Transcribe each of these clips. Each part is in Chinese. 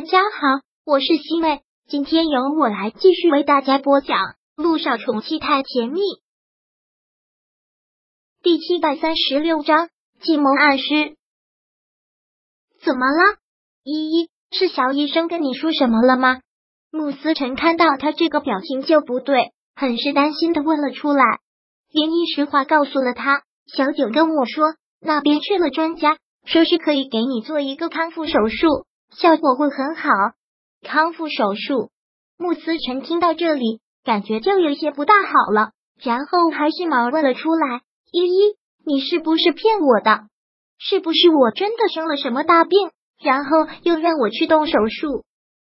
大家好，我是西妹，今天由我来继续为大家播讲《路上宠妻太甜蜜》第七百三十六章计谋暗示。怎么了？依依，是小医生跟你说什么了吗？穆思辰看到他这个表情就不对，很是担心的问了出来。连依实话告诉了他，小九跟我说，那边去了专家，说是可以给你做一个康复手术。效果会很好。康复手术，穆思辰听到这里，感觉就有些不大好了，然后还是忙问了出来：“依依，你是不是骗我的？是不是我真的生了什么大病，然后又让我去动手术？”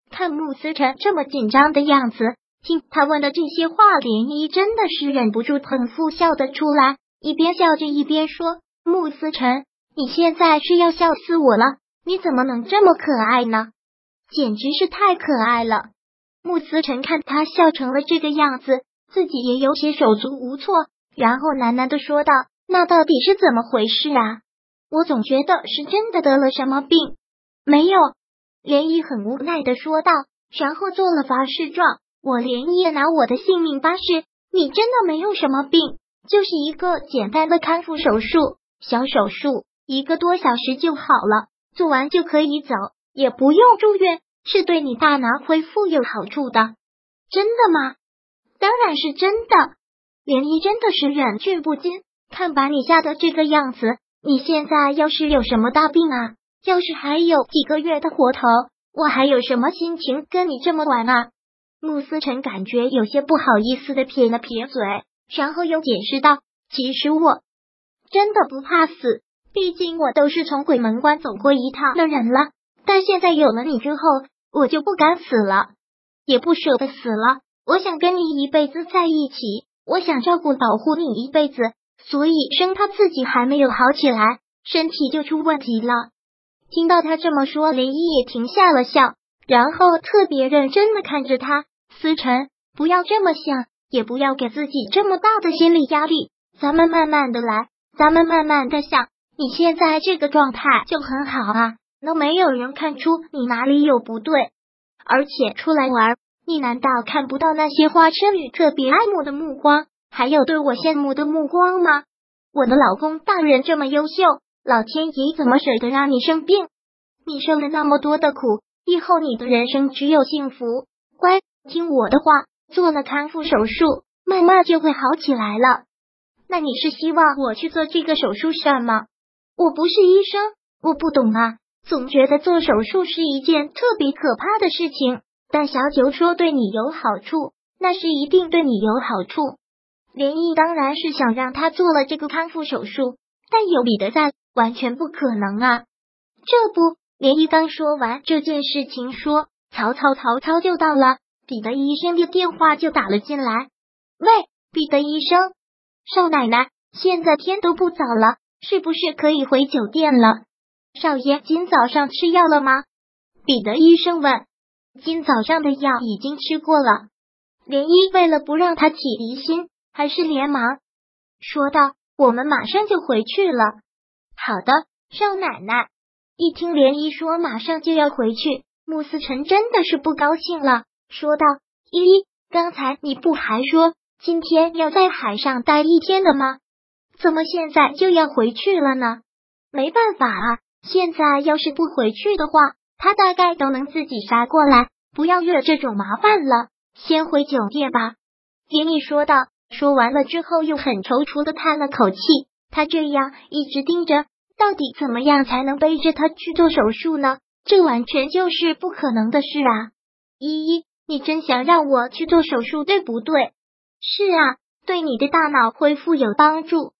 看穆思辰这么紧张的样子，听他问的这些话，涟漪真的是忍不住捧腹笑得出来，一边笑着一边说：“穆思辰，你现在是要笑死我了。”你怎么能这么可爱呢？简直是太可爱了！穆思辰看他笑成了这个样子，自己也有些手足无措，然后喃喃的说道：“那到底是怎么回事啊？我总觉得是真的得了什么病。”没有，莲漪很无奈的说道，然后做了发誓状：“我连夜拿我的性命发誓，你真的没有什么病，就是一个简单的康复手术，小手术，一个多小时就好了。”做完就可以走，也不用住院，是对你大脑恢复有好处的。真的吗？当然是真的。莲漪真的是忍俊不禁，看把你吓得这个样子，你现在要是有什么大病啊，要是还有几个月的活头，我还有什么心情跟你这么玩啊？穆思辰感觉有些不好意思的撇了撇嘴，然后又解释道：“其实我真的不怕死。”毕竟我都是从鬼门关走过一趟的人了，但现在有了你之后，我就不敢死了，也不舍得死了。我想跟你一辈子在一起，我想照顾保护你一辈子。所以生他自己还没有好起来，身体就出问题了。听到他这么说，林毅也停下了笑，然后特别认真的看着他。思辰，不要这么想，也不要给自己这么大的心理压力，咱们慢慢的来，咱们慢慢的想。你现在这个状态就很好啊，都没有人看出你哪里有不对。而且出来玩，你难道看不到那些花痴女特别爱慕的目光，还有对我羡慕的目光吗？我的老公大人这么优秀，老天爷怎么舍得让你生病？你受了那么多的苦，以后你的人生只有幸福。乖，听我的话，做了康复手术，慢慢就会好起来了。那你是希望我去做这个手术是吗？我不是医生，我不懂啊。总觉得做手术是一件特别可怕的事情。但小九说对你有好处，那是一定对你有好处。连毅当然是想让他做了这个康复手术，但有彼得在，完全不可能啊。这不，连毅刚说完这件事情，说曹操曹操就到了，彼得医生的电话就打了进来。喂，彼得医生，少奶奶，现在天都不早了。是不是可以回酒店了？少爷，今早上吃药了吗？彼得医生问。今早上的药已经吃过了。连依为了不让他起疑心，还是连忙说道：“我们马上就回去了。”好的，少奶奶。一听连依说马上就要回去，穆思辰真的是不高兴了，说道：“依依，刚才你不还说今天要在海上待一天的吗？”怎么现在就要回去了呢？没办法啊，现在要是不回去的话，他大概都能自己杀过来，不要惹这种麻烦了。先回酒店吧。杰米说道。说完了之后，又很踌躇的叹了口气。他这样一直盯着，到底怎么样才能背着他去做手术呢？这完全就是不可能的事啊！依依，你真想让我去做手术，对不对？是啊，对你的大脑恢复有帮助。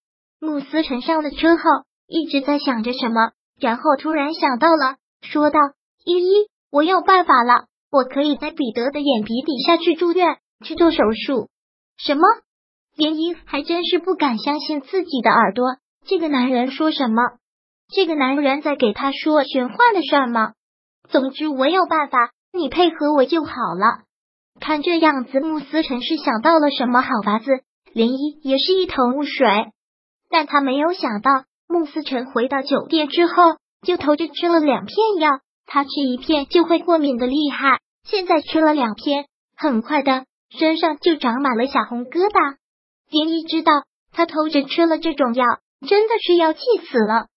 慕斯辰上了车后，一直在想着什么，然后突然想到了，说道：“依依，我有办法了，我可以在彼得的眼皮底下去住院去做手术。”什么？连依还真是不敢相信自己的耳朵，这个男人说什么？这个男人在给他说玄幻的事吗？总之，我有办法，你配合我就好了。看这样子，慕斯辰是想到了什么好法子，连依也是一头雾水。但他没有想到，穆思辰回到酒店之后，就偷着吃了两片药，他吃一片就会过敏的厉害，现在吃了两片，很快的身上就长满了小红疙瘩。蝶衣知道他偷着吃了这种药，真的是要气死了。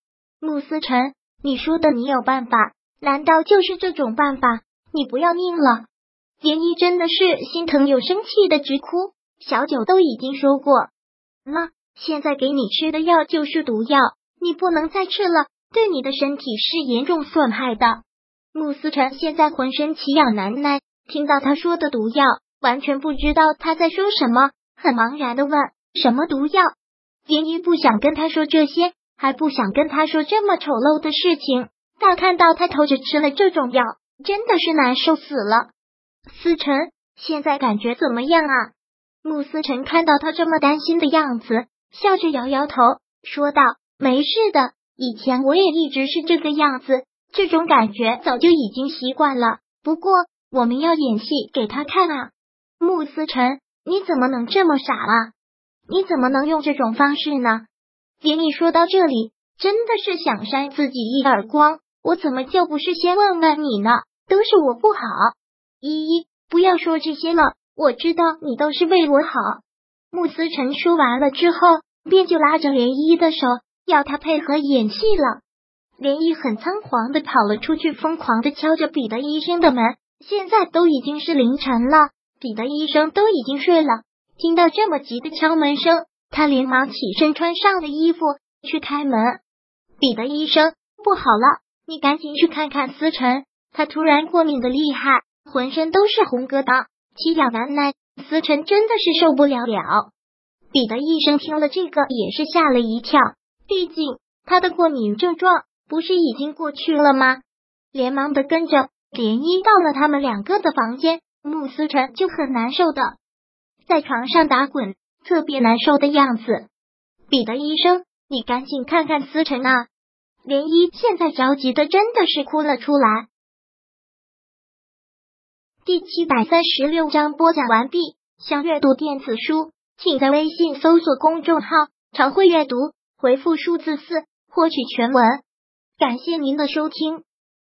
穆思辰，你说的你有办法，难道就是这种办法？你不要命了？蝶衣真的是心疼又生气的直哭。小九都已经说过，那现在给你吃的药就是毒药，你不能再吃了，对你的身体是严重损害的。穆思辰现在浑身奇痒难耐，听到他说的毒药，完全不知道他在说什么，很茫然的问：“什么毒药？”林一不想跟他说这些，还不想跟他说这么丑陋的事情，但看到他偷着吃了这种药，真的是难受死了。思辰，现在感觉怎么样啊？穆思辰看到他这么担心的样子，笑着摇摇头，说道：“没事的，以前我也一直是这个样子。”这种感觉早就已经习惯了，不过我们要演戏给他看啊！穆思辰，你怎么能这么傻啊？你怎么能用这种方式呢？连你说到这里，真的是想扇自己一耳光。我怎么就不是先问问你呢？都是我不好。依依，不要说这些了，我知道你都是为我好。穆思辰说完了之后，便就拉着涟漪的手，要他配合演戏了。连毅很仓皇的跑了出去，疯狂的敲着彼得医生的门。现在都已经是凌晨了，彼得医生都已经睡了。听到这么急的敲门声，他连忙起身穿上了衣服去开门。彼得医生，不好了，你赶紧去看看思辰，他突然过敏的厉害，浑身都是红疙瘩，奇痒难耐。思辰真的是受不了了。彼得医生听了这个也是吓了一跳，毕竟他的过敏症状。不是已经过去了吗？连忙的跟着涟漪到了他们两个的房间，穆思辰就很难受的在床上打滚，特别难受的样子。彼得医生，你赶紧看看思辰啊！涟漪现在着急的真的是哭了出来。第七百三十六章播讲完毕。想阅读电子书，请在微信搜索公众号“常会阅读”，回复数字四获取全文。感谢您的收听。